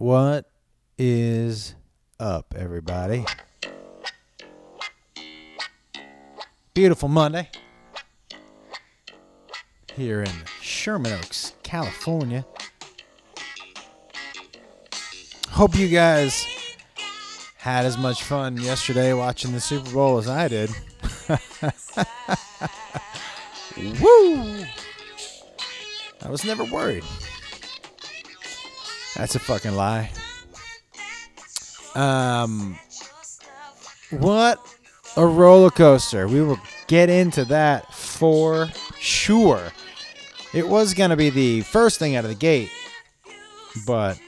What is up, everybody? Beautiful Monday here in Sherman Oaks, California. Hope you guys had as much fun yesterday watching the Super Bowl as I did. Woo! I was never worried. That's a fucking lie. Um, what a roller coaster. We will get into that for sure. It was going to be the first thing out of the gate, but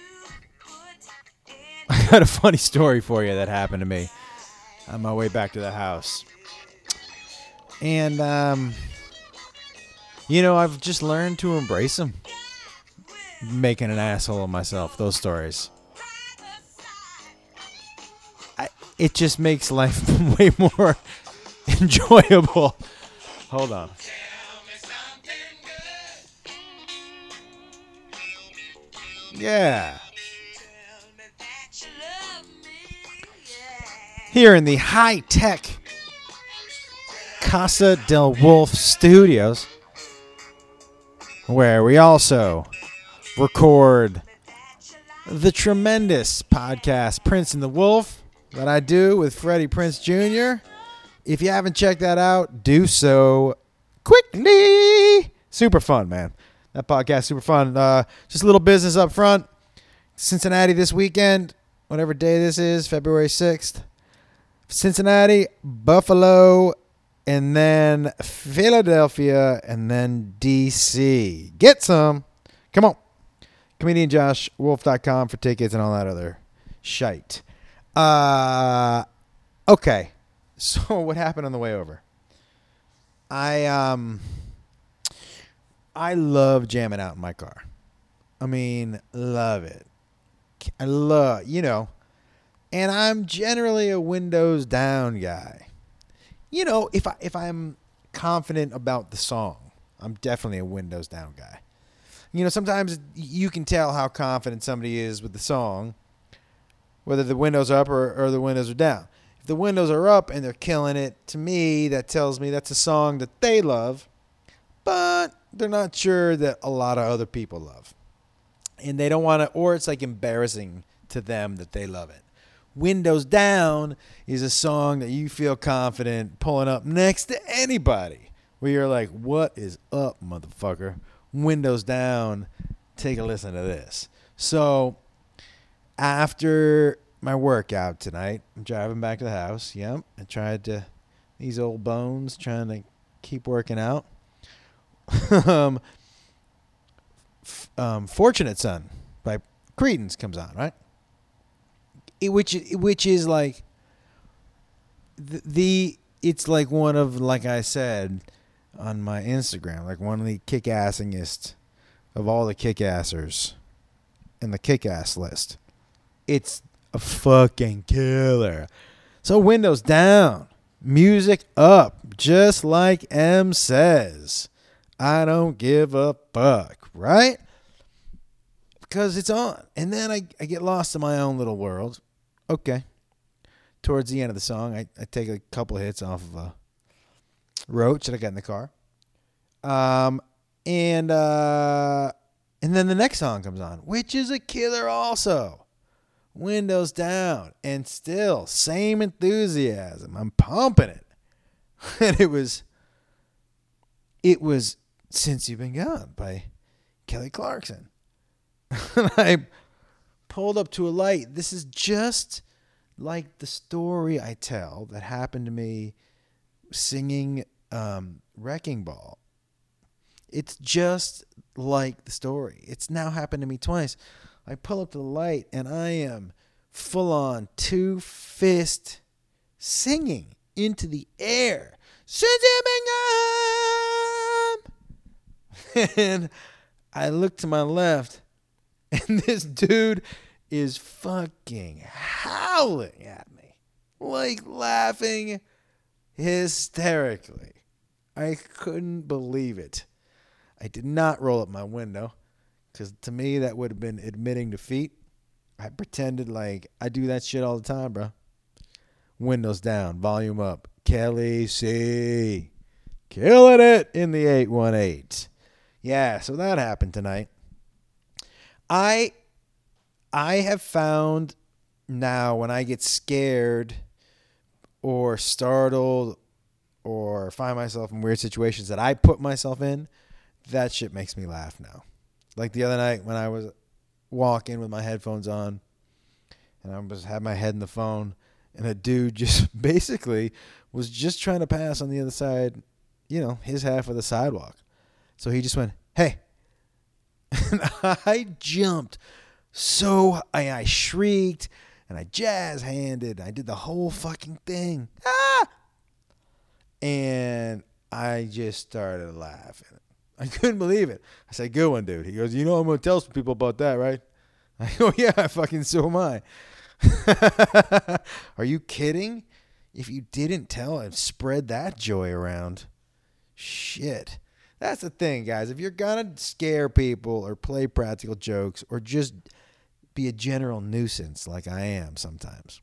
I got a funny story for you that happened to me on my way back to the house. And, um, you know, I've just learned to embrace them. Making an asshole of myself, those stories. I, it just makes life way more enjoyable. Hold on. Yeah. Here in the high tech Casa del Wolf Studios, where we also record the tremendous podcast Prince and the Wolf that I do with Freddie Prinze Jr. If you haven't checked that out, do so quickly. Super fun, man. That podcast super fun. Uh, just a little business up front. Cincinnati this weekend, whatever day this is, February 6th. Cincinnati, Buffalo, and then Philadelphia, and then DC. Get some. Come on. ComedianJoshWolf.com for tickets and all that other shite. Uh, okay. So what happened on the way over? I um I love jamming out in my car. I mean, love it. I love, you know, and I'm generally a windows down guy. You know, if I if I'm confident about the song, I'm definitely a windows down guy. You know, sometimes you can tell how confident somebody is with the song, whether the windows are up or, or the windows are down. If the windows are up and they're killing it, to me, that tells me that's a song that they love, but they're not sure that a lot of other people love. And they don't want to, or it's like embarrassing to them that they love it. Windows Down is a song that you feel confident pulling up next to anybody, where you're like, what is up, motherfucker? Windows Down, take a listen to this. So after my workout tonight, I'm driving back to the house. Yep, I tried to, these old bones, trying to keep working out. um, um, Fortunate Son by Creedence comes on, right? It, which which is like the, the it's like one of like I said on my Instagram, like one of the kick assingest of all the kick assers in the kick ass list. It's a fucking killer. So windows down, music up, just like M says. I don't give a fuck, right? Because it's on. And then I, I get lost in my own little world. Okay. Towards the end of the song, I, I take a couple hits off of a roach that I got in the car. Um, and uh, and then the next song comes on, which is a killer also. Windows down, and still same enthusiasm. I'm pumping it, and it was. It was since you've been gone by Kelly Clarkson. and I pulled up to a light. This is just like the story I tell that happened to me singing um, Wrecking Ball. It's just like the story. It's now happened to me twice. I pull up to the light and I am full on two fist singing into the air. And I look to my left and this dude is fucking howling at me. Like laughing hysterically. I couldn't believe it. I did not roll up my window because to me that would have been admitting defeat. I pretended like I do that shit all the time, bro. Windows down, volume up. Kelly C. Killing it in the 818. Yeah, so that happened tonight. I I have found now when I get scared or startled or find myself in weird situations that I put myself in, that shit makes me laugh now. Like the other night when I was walking with my headphones on and I was had my head in the phone and a dude just basically was just trying to pass on the other side, you know, his half of the sidewalk. So he just went, "Hey." And I jumped so I, I shrieked and I jazz handed. I did the whole fucking thing. Ah! And I just started laughing. I couldn't believe it. I said, "Good one, dude." He goes, "You know, I'm gonna tell some people about that, right?" I go, "Yeah, fucking so am I." Are you kidding? If you didn't tell and spread that joy around, shit. That's the thing, guys. If you're gonna scare people or play practical jokes or just be a general nuisance like I am sometimes,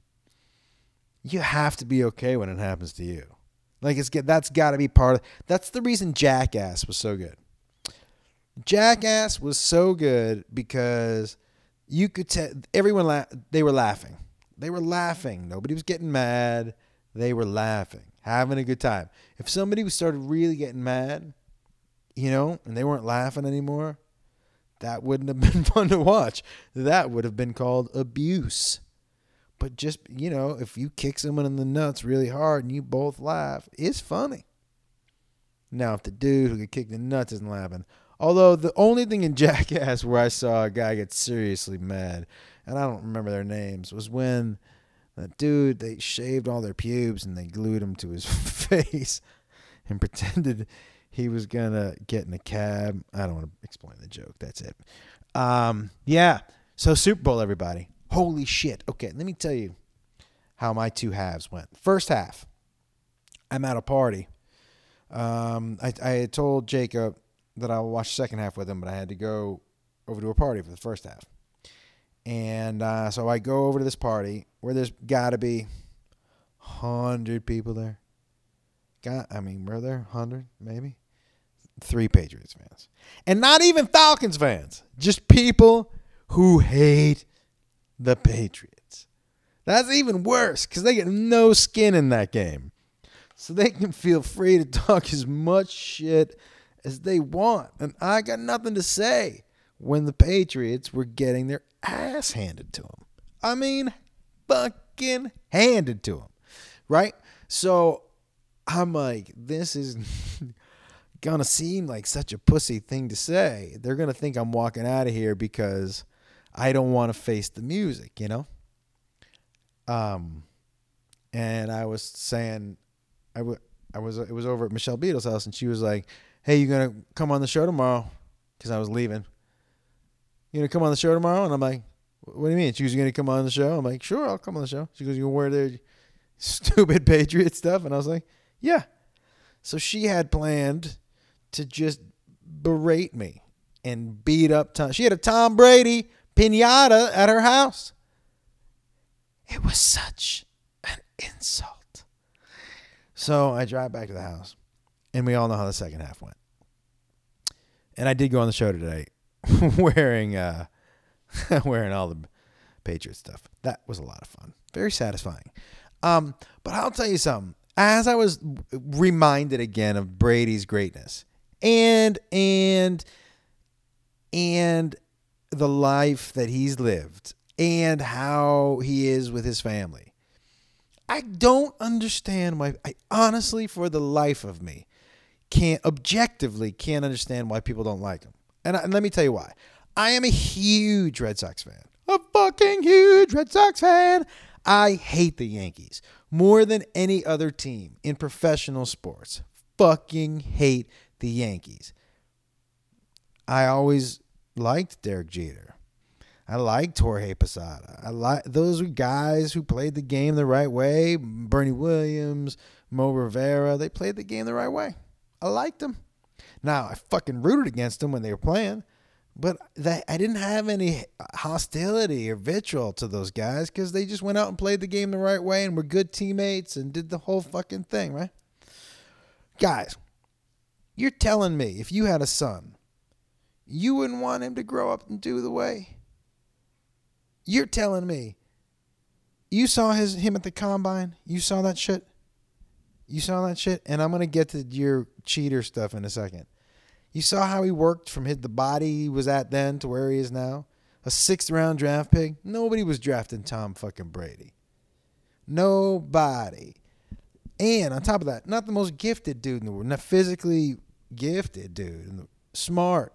you have to be okay when it happens to you. Like it's that's got to be part of. That's the reason Jackass was so good. Jackass was so good because you could tell everyone la- they were laughing. They were laughing. Nobody was getting mad. They were laughing, having a good time. If somebody started really getting mad, you know, and they weren't laughing anymore, that wouldn't have been fun to watch. That would have been called abuse. But just, you know, if you kick someone in the nuts really hard and you both laugh, it's funny. Now, if the dude who kicked in the nuts isn't laughing, although the only thing in Jackass where I saw a guy get seriously mad, and I don't remember their names, was when that dude, they shaved all their pubes and they glued them to his face and pretended he was going to get in a cab. I don't want to explain the joke. That's it. Um, yeah. So, Super Bowl, everybody. Holy shit. Okay, let me tell you how my two halves went. First half, I'm at a party. Um, I, I had told Jacob that I'll watch second half with him, but I had to go over to a party for the first half. And uh, so I go over to this party where there's got to be hundred people there. Got, I mean, were there hundred maybe? Three Patriots fans, and not even Falcons fans. Just people who hate the Patriots. That's even worse because they get no skin in that game. So they can feel free to talk as much shit as they want. And I got nothing to say when the Patriots were getting their ass handed to them. I mean, fucking handed to them. Right? So I'm like, this is gonna seem like such a pussy thing to say. They're gonna think I'm walking out of here because I don't want to face the music, you know? Um, and I was saying, I, w- I was, it was over at Michelle Beadle's house and she was like, Hey, you going to come on the show tomorrow? Cause I was leaving. You gonna come on the show tomorrow? And I'm like, what do you mean? She was gonna come on the show. I'm like, sure, I'll come on the show. She goes, you wear their stupid Patriot stuff? And I was like, yeah. So she had planned to just berate me and beat up Tom. She had a Tom Brady pinata at her house. It was such an insult. So I drive back to the house, and we all know how the second half went. And I did go on the show today wearing uh, wearing all the Patriot stuff. That was a lot of fun. Very satisfying. Um, but I'll tell you something. As I was reminded again of Brady's greatness and and and the life that he's lived and how he is with his family. I don't understand why I honestly for the life of me can't objectively can't understand why people don't like him. And, I, and let me tell you why. I am a huge Red Sox fan. A fucking huge Red Sox fan. I hate the Yankees more than any other team in professional sports. Fucking hate the Yankees. I always liked Derek Jeter. I liked Jorge Posada. I like those were guys who played the game the right way. Bernie Williams, Mo Rivera, they played the game the right way. I liked them. Now I fucking rooted against them when they were playing, But I didn't have any hostility or vitriol to those guys because they just went out and played the game the right way and were good teammates and did the whole fucking thing, right? Guys, you're telling me if you had a son, you wouldn't want him to grow up and do the way? You're telling me you saw his him at the combine? You saw that shit? You saw that shit? And I'm gonna get to your cheater stuff in a second. You saw how he worked from hit the body he was at then to where he is now? A sixth round draft pick? Nobody was drafting Tom fucking Brady. Nobody. And on top of that, not the most gifted dude in the world, not physically gifted dude. Smart.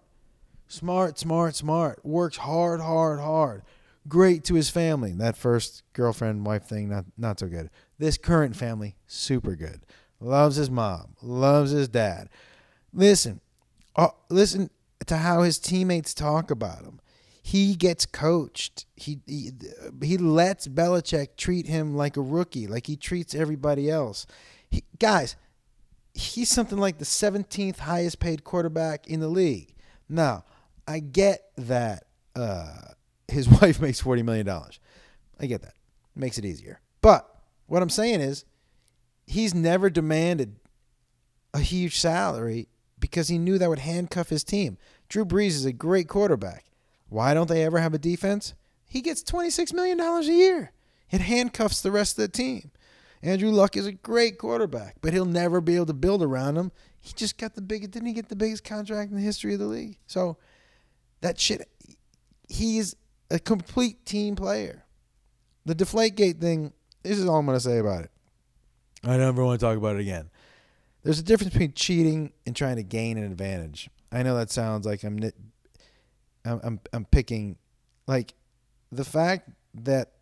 Smart, smart, smart. Works hard, hard, hard. Great to his family. That first girlfriend, wife thing, not not so good. This current family, super good. Loves his mom. Loves his dad. Listen, uh, listen to how his teammates talk about him. He gets coached. He, he he lets Belichick treat him like a rookie, like he treats everybody else. He, guys, he's something like the 17th highest paid quarterback in the league. Now, I get that uh, his wife makes $40 million. I get that. It makes it easier. But what I'm saying is, he's never demanded a huge salary because he knew that would handcuff his team. Drew Brees is a great quarterback. Why don't they ever have a defense? He gets $26 million a year. It handcuffs the rest of the team. Andrew Luck is a great quarterback, but he'll never be able to build around him. He just got the biggest, didn't he get the biggest contract in the history of the league? So that shit, he's a complete team player. The Deflategate thing, this is all I'm going to say about it. I never want to talk about it again. There's a difference between cheating and trying to gain an advantage. I know that sounds like I'm nit, I'm, I'm, I'm picking, like, the fact that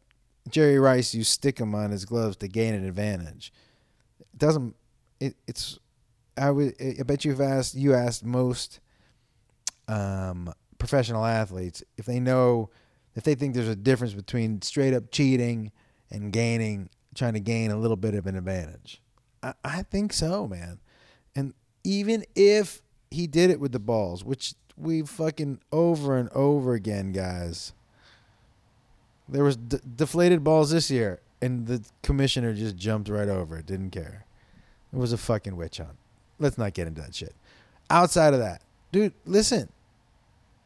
Jerry Rice used him on his gloves to gain an advantage. It doesn't it, it's I would I bet you've asked you asked most um, professional athletes if they know if they think there's a difference between straight up cheating and gaining trying to gain a little bit of an advantage. I, I think so, man. And even if he did it with the balls, which we fucking over and over again, guys there was d- deflated balls this year, and the commissioner just jumped right over it. Didn't care. It was a fucking witch hunt. Let's not get into that shit. Outside of that, dude, listen.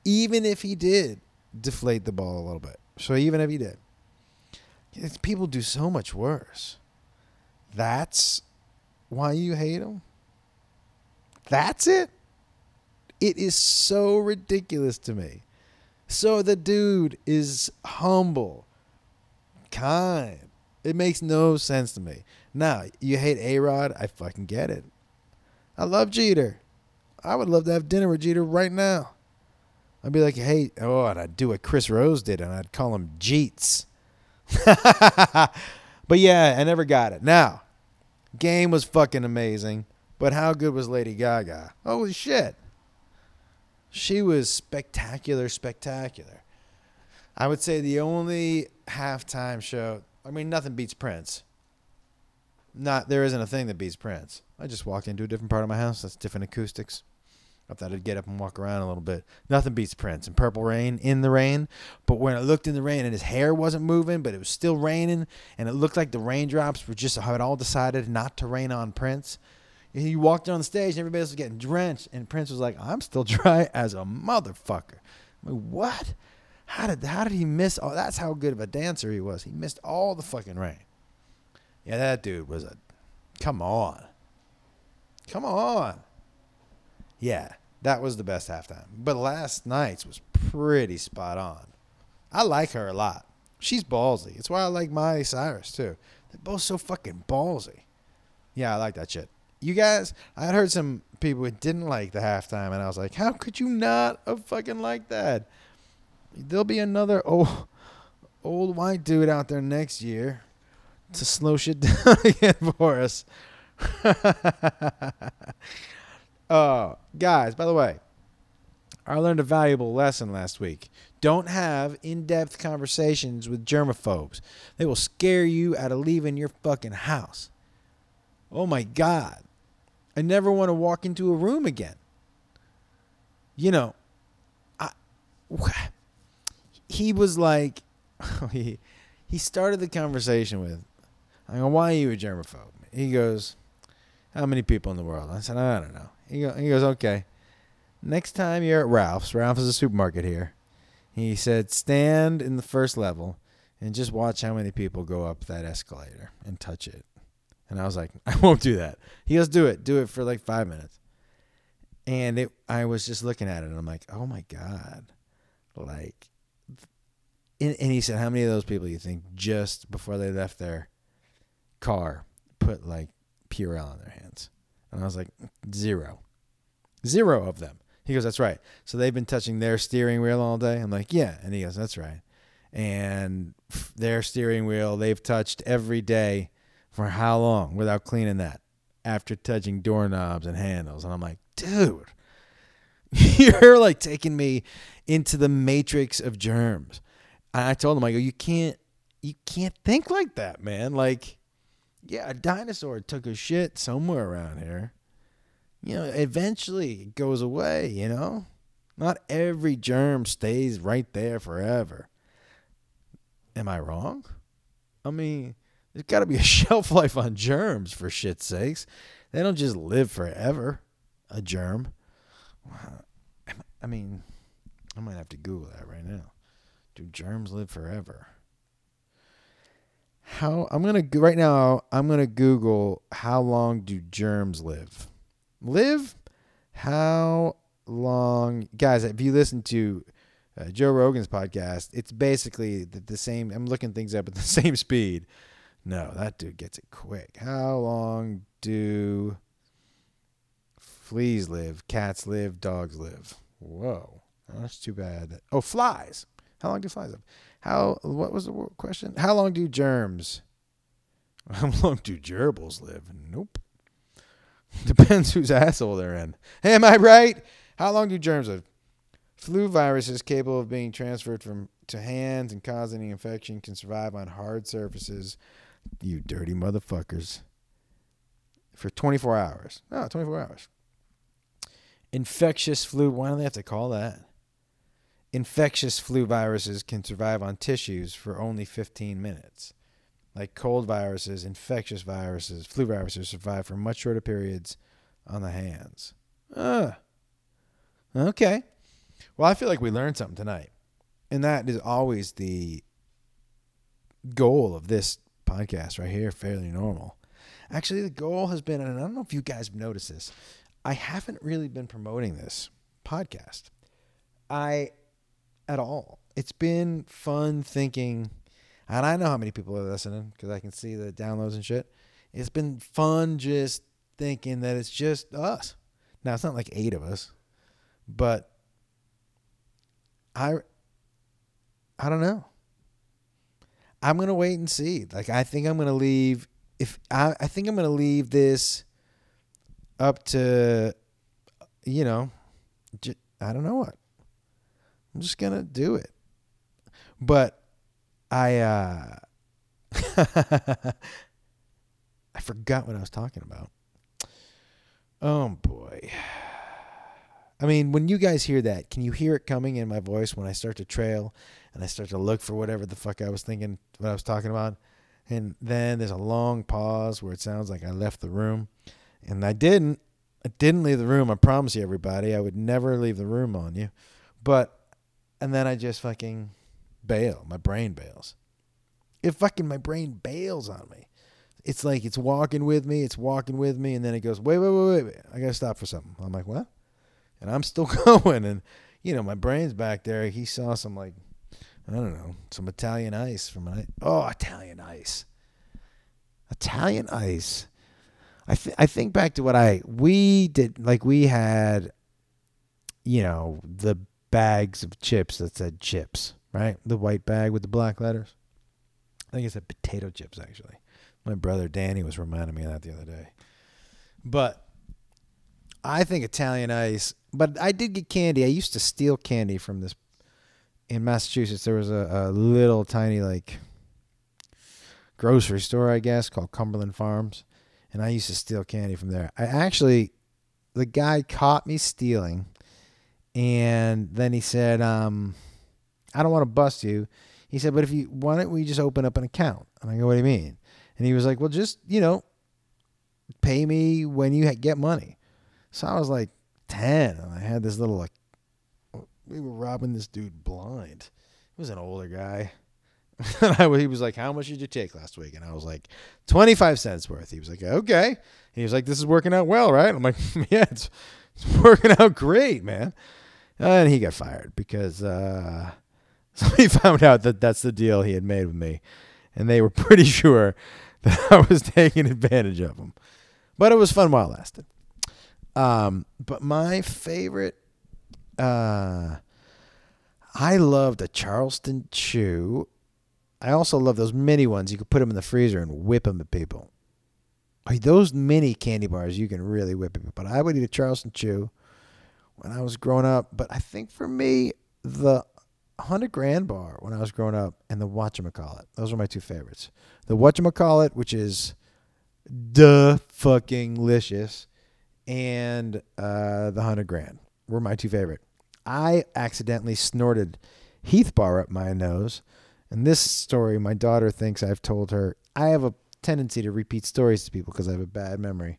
Even if he did deflate the ball a little bit, so even if he did, people do so much worse. That's why you hate him. That's it. It is so ridiculous to me. So the dude is humble, kind. It makes no sense to me. Now, you hate A Rod? I fucking get it. I love Jeter. I would love to have dinner with Jeter right now. I'd be like, hey, oh, and I'd do what Chris Rose did, and I'd call him Jeets. but yeah, I never got it. Now, game was fucking amazing, but how good was Lady Gaga? Holy shit. She was spectacular, spectacular. I would say the only halftime show. I mean, nothing beats Prince. Not there isn't a thing that beats Prince. I just walked into a different part of my house. That's different acoustics. I thought I'd get up and walk around a little bit. Nothing beats Prince and Purple Rain in the rain. But when I looked in the rain and his hair wasn't moving, but it was still raining, and it looked like the raindrops were just it all decided not to rain on Prince he walked on the stage and everybody else was getting drenched, and Prince was like, "I'm still dry as a motherfucker." I'm like, what? How did how did he miss? Oh, that's how good of a dancer he was. He missed all the fucking rain. Yeah, that dude was a. Come on. Come on. Yeah, that was the best halftime. But last night's was pretty spot on. I like her a lot. She's ballsy. It's why I like Miley Cyrus too. They're both so fucking ballsy. Yeah, I like that shit you guys, I heard some people who didn't like the halftime, and I was like, how could you not have fucking like that? There'll be another old, old white dude out there next year to slow shit down again for us. oh, guys, by the way, I learned a valuable lesson last week. Don't have in depth conversations with germaphobes. They will scare you out of leaving your fucking house. Oh my God. I never want to walk into a room again. You know, I he was like, he he started the conversation with, I go, why are you a germaphobe? He goes, how many people in the world? I said, I don't know. He, go, he goes, okay. Next time you're at Ralph's, Ralph's is a supermarket here. He said, stand in the first level and just watch how many people go up that escalator and touch it. And I was like, I won't do that. He goes, do it. Do it for like five minutes. And it, I was just looking at it and I'm like, oh my God. Like, and, and he said, how many of those people you think just before they left their car put like Purell on their hands? And I was like, zero. Zero of them. He goes, that's right. So they've been touching their steering wheel all day? I'm like, yeah. And he goes, that's right. And their steering wheel, they've touched every day for how long without cleaning that? After touching doorknobs and handles. And I'm like, dude, you're like taking me into the matrix of germs. And I told him, I go, you can't, you can't think like that, man. Like, yeah, a dinosaur took a shit somewhere around here. You know, eventually it goes away, you know? Not every germ stays right there forever. Am I wrong? I mean, there's got to be a shelf life on germs for shit's sakes. They don't just live forever. A germ. I mean, I might have to Google that right now. Do germs live forever? How I'm gonna right now. I'm gonna Google how long do germs live? Live? How long, guys? If you listen to uh, Joe Rogan's podcast, it's basically the, the same. I'm looking things up at the same speed. No, that dude gets it quick. How long do fleas live? Cats live? Dogs live? Whoa, that's too bad. Oh, flies. How long do flies live? How? What was the question? How long do germs? How long do gerbils live? Nope. Depends whose asshole they're in. Hey, am I right? How long do germs live? Flu viruses capable of being transferred from to hands and causing infection can survive on hard surfaces. You dirty motherfuckers. For 24 hours. Oh, 24 hours. Infectious flu. Why do they have to call that? Infectious flu viruses can survive on tissues for only 15 minutes. Like cold viruses, infectious viruses, flu viruses survive for much shorter periods on the hands. Uh, okay. Well, I feel like we learned something tonight. And that is always the goal of this podcast right here, Fairly Normal. Actually, the goal has been, and I don't know if you guys noticed this, I haven't really been promoting this podcast. I, at all. It's been fun thinking, and I know how many people are listening because I can see the downloads and shit. It's been fun just thinking that it's just us. Now, it's not like eight of us, but I I don't know. I'm gonna wait and see. Like I think I'm gonna leave if I I think I'm gonna leave this up to you know j- I don't know what. I'm just gonna do it. But I uh I forgot what I was talking about. Oh boy. I mean, when you guys hear that, can you hear it coming in my voice when I start to trail and I start to look for whatever the fuck I was thinking, what I was talking about? And then there's a long pause where it sounds like I left the room. And I didn't. I didn't leave the room. I promise you, everybody. I would never leave the room on you. But, and then I just fucking bail. My brain bails. It fucking, my brain bails on me. It's like it's walking with me, it's walking with me, and then it goes, wait, wait, wait, wait, wait. I gotta stop for something. I'm like, what? and I'm still going. And you know, my brain's back there. He saw some like I don't know, some Italian ice from my oh Italian ice, Italian ice. I th- I think back to what I we did like we had, you know, the bags of chips that said chips, right? The white bag with the black letters. I think it said potato chips actually. My brother Danny was reminding me of that the other day. But I think Italian ice, but I did get candy. I used to steal candy from this in Massachusetts. There was a, a little tiny like grocery store, I guess, called Cumberland Farms, and I used to steal candy from there. I actually, the guy caught me stealing, And then he said, um, I don't want to bust you. He said, but if you why don't we just open up an account? And I go, what do you mean? And he was like, well, just, you know, pay me when you get money. So I was like 10 and I had this little like we were robbing this dude blind. He was an older guy. and I, he was like, "How much did you take last week?" And I was like, 25 cents worth." He was like, "Okay." He was like, "This is working out well, right?" I'm like, "Yeah, it's, it's working out great, man." And he got fired because uh, somebody found out that that's the deal he had made with me, and they were pretty sure that I was taking advantage of him. But it was fun while it lasted. Um, but my favorite, uh, I love the Charleston Chew. I also love those mini ones. You could put them in the freezer and whip them at people. Those mini candy bars, you can really whip it. But I would eat a Charleston Chew when I was growing up. But I think for me, the 100 grand bar when I was growing up and the whatchamacallit. Those are my two favorites. The whatchamacallit, which is the fucking licious, and uh, the 100 grand were my two favorite. I accidentally snorted Heath bar up my nose. And this story, my daughter thinks I've told her. I have a tendency to repeat stories to people because I have a bad memory.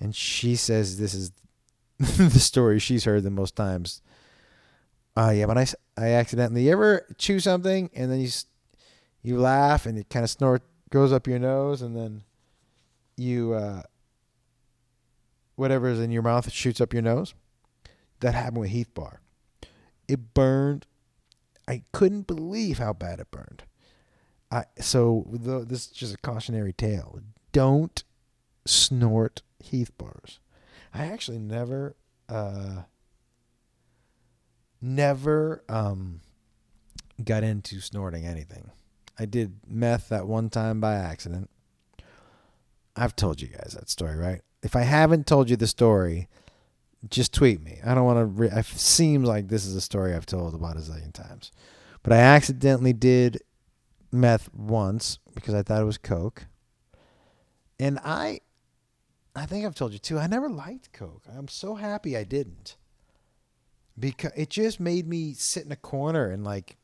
And she says this is the story she's heard the most times. Uh, yeah, but I, I accidentally, you ever chew something and then you, you laugh and it kind of snort goes up your nose and then you, uh, whatever is in your mouth shoots up your nose? That happened with Heath Bar. It burned. I couldn't believe how bad it burned. I so the, this is just a cautionary tale. Don't snort Heath bars. I actually never, uh, never um, got into snorting anything. I did meth that one time by accident. I've told you guys that story, right? If I haven't told you the story, just tweet me. I don't want to. Re- it seems like this is a story I've told about a zillion times, but I accidentally did meth once because I thought it was coke, and I, I think I've told you too. I never liked coke. I'm so happy I didn't because it just made me sit in a corner and like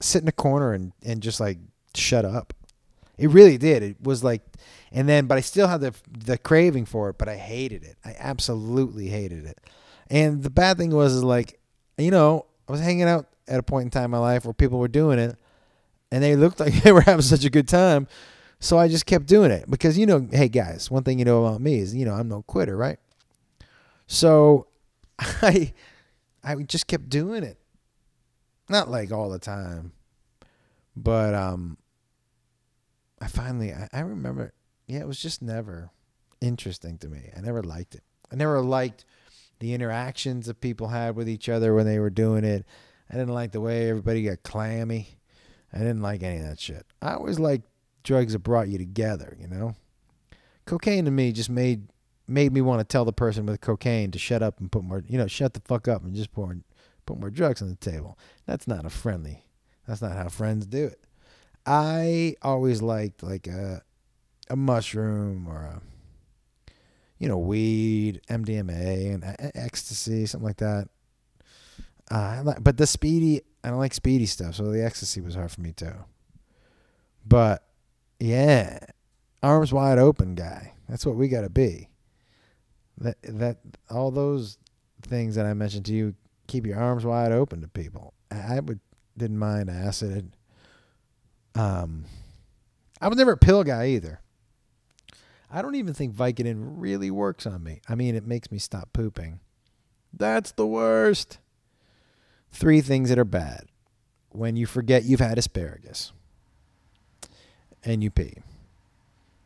sit in a corner and and just like shut up. It really did. It was like, and then, but I still had the the craving for it, but I hated it. I absolutely hated it. And the bad thing was, is like, you know, I was hanging out at a point in time in my life where people were doing it, and they looked like they were having such a good time. So I just kept doing it because you know, hey guys, one thing you know about me is you know I'm no quitter, right? So I I just kept doing it. Not like all the time. But um I finally I, I remember yeah, it was just never interesting to me. I never liked it. I never liked the interactions that people had with each other when they were doing it. I didn't like the way everybody got clammy. I didn't like any of that shit. I always liked drugs that brought you together, you know? Cocaine to me just made made me want to tell the person with cocaine to shut up and put more, you know, shut the fuck up and just pour put more drugs on the table. That's not a friendly. That's not how friends do it. I always liked like a a mushroom or a you know weed, MDMA, and ecstasy, something like that. Uh, but the speedy, I don't like speedy stuff, so the ecstasy was hard for me too. But yeah, arms wide open guy. That's what we got to be. That that all those things that I mentioned to you, keep your arms wide open to people. I would didn't mind acid um, I was never a pill guy either. I don't even think Vicodin really works on me. I mean, it makes me stop pooping. That's the worst. Three things that are bad. When you forget you've had asparagus and you pee.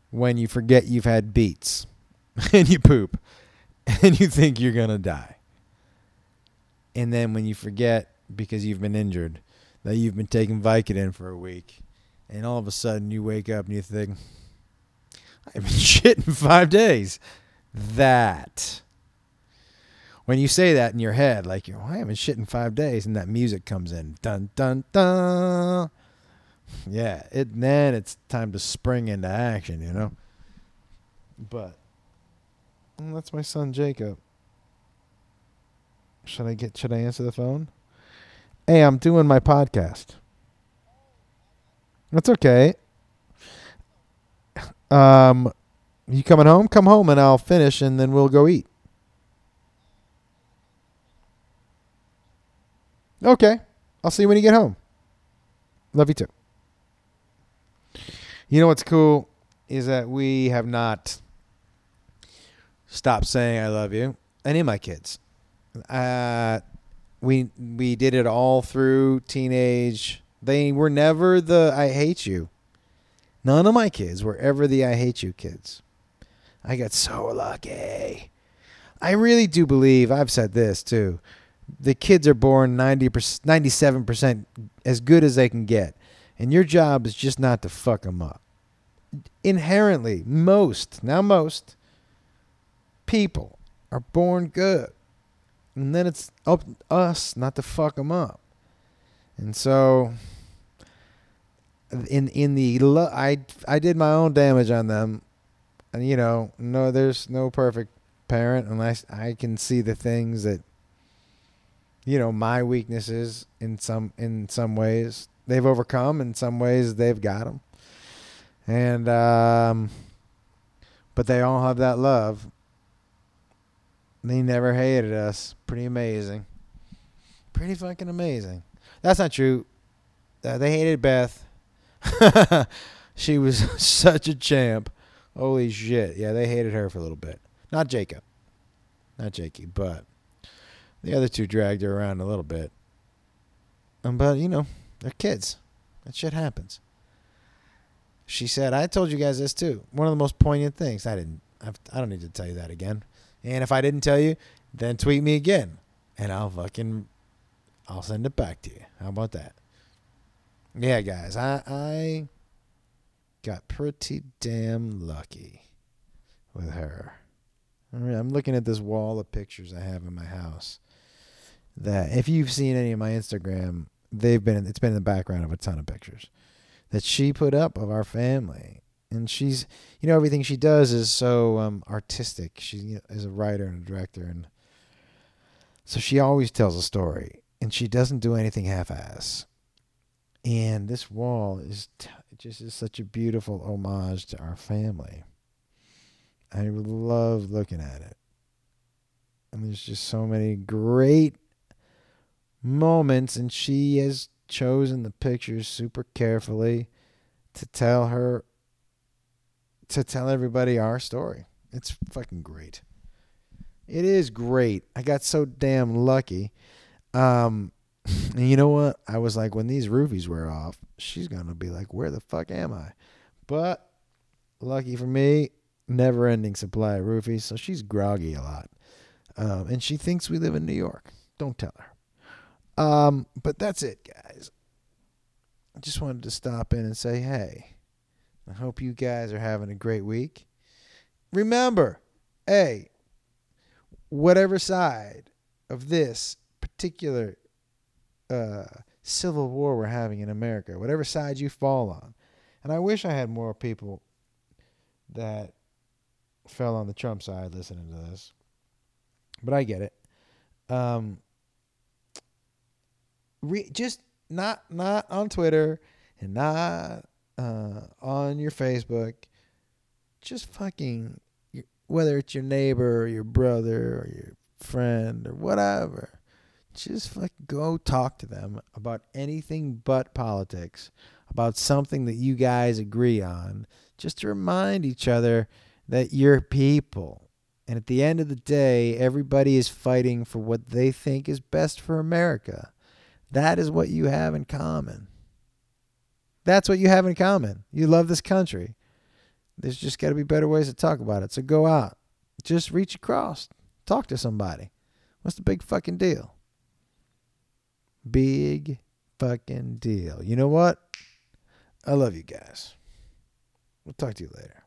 When you forget you've had beets and you poop and you think you're going to die. And then when you forget because you've been injured that you've been taking Vicodin for a week and all of a sudden you wake up and you think, I've been shitting five days. That. When you say that in your head, like, know, I haven't shit in five days, and that music comes in. Dun, dun, dun. Yeah, it then it's time to spring into action, you know? But that's my son Jacob. Should I get? Should I answer the phone? Hey, I'm doing my podcast. That's okay. Um, you coming home? Come home and I'll finish, and then we'll go eat. Okay. I'll see you when you get home. Love you too. You know what's cool is that we have not stopped saying I love you. Any of my kids. Uh, we we did it all through teenage. They were never the I hate you. None of my kids were ever the I hate you kids. I got so lucky. I really do believe I've said this too. The kids are born 90 97% as good as they can get. And your job is just not to fuck them up. Inherently, most, now most people are born good. And then it's up us not to fuck them up. And so in in the lo- I I did my own damage on them. And you know, no there's no perfect parent unless I can see the things that you know, my weaknesses in some in some ways they've overcome in some ways they've got them. And um but they all have that love they never hated us. Pretty amazing. Pretty fucking amazing. That's not true. Uh, they hated Beth. she was such a champ. Holy shit. Yeah, they hated her for a little bit. Not Jacob. Not Jakey, but the other two dragged her around a little bit. Um, but, you know, they're kids. That shit happens. She said, I told you guys this too. One of the most poignant things. I didn't, I've, I don't need to tell you that again. And if I didn't tell you, then tweet me again, and I'll fucking I'll send it back to you. How about that? Yeah, guys, I I got pretty damn lucky with her. All right, I'm looking at this wall of pictures I have in my house. That if you've seen any of my Instagram, they've been it's been in the background of a ton of pictures that she put up of our family. And she's you know everything she does is so um, artistic. She you know, is a writer and a director. And so she always tells a story and she doesn't do anything half-ass. And this wall is t- just is such a beautiful homage to our family. I love looking at it. And there's just so many great moments and she has chosen the pictures super carefully to tell her to tell everybody our story. It's fucking great. It is great. I got so damn lucky. Um, and you know what? I was like, when these roofies wear off, she's gonna be like, "Where the fuck am I?" But lucky for me, never ending supply of roofies, so she's groggy a lot, um, and she thinks we live in New York. Don't tell her. Um, but that's it, guys. I just wanted to stop in and say, hey, I hope you guys are having a great week. Remember, hey, whatever side of this particular uh, civil war we're having in America, whatever side you fall on, and I wish I had more people that fell on the Trump side listening to this, but I get it. Um, re- just not not on Twitter and not uh, on your Facebook, just fucking, whether it's your neighbor or your brother or your friend or whatever, just fucking go talk to them about anything but politics, about something that you guys agree on, just to remind each other that you're people. And at the end of the day, everybody is fighting for what they think is best for America. That is what you have in common. That's what you have in common. You love this country. There's just got to be better ways to talk about it. So go out, just reach across, talk to somebody. What's the big fucking deal? Big fucking deal. You know what? I love you guys. We'll talk to you later.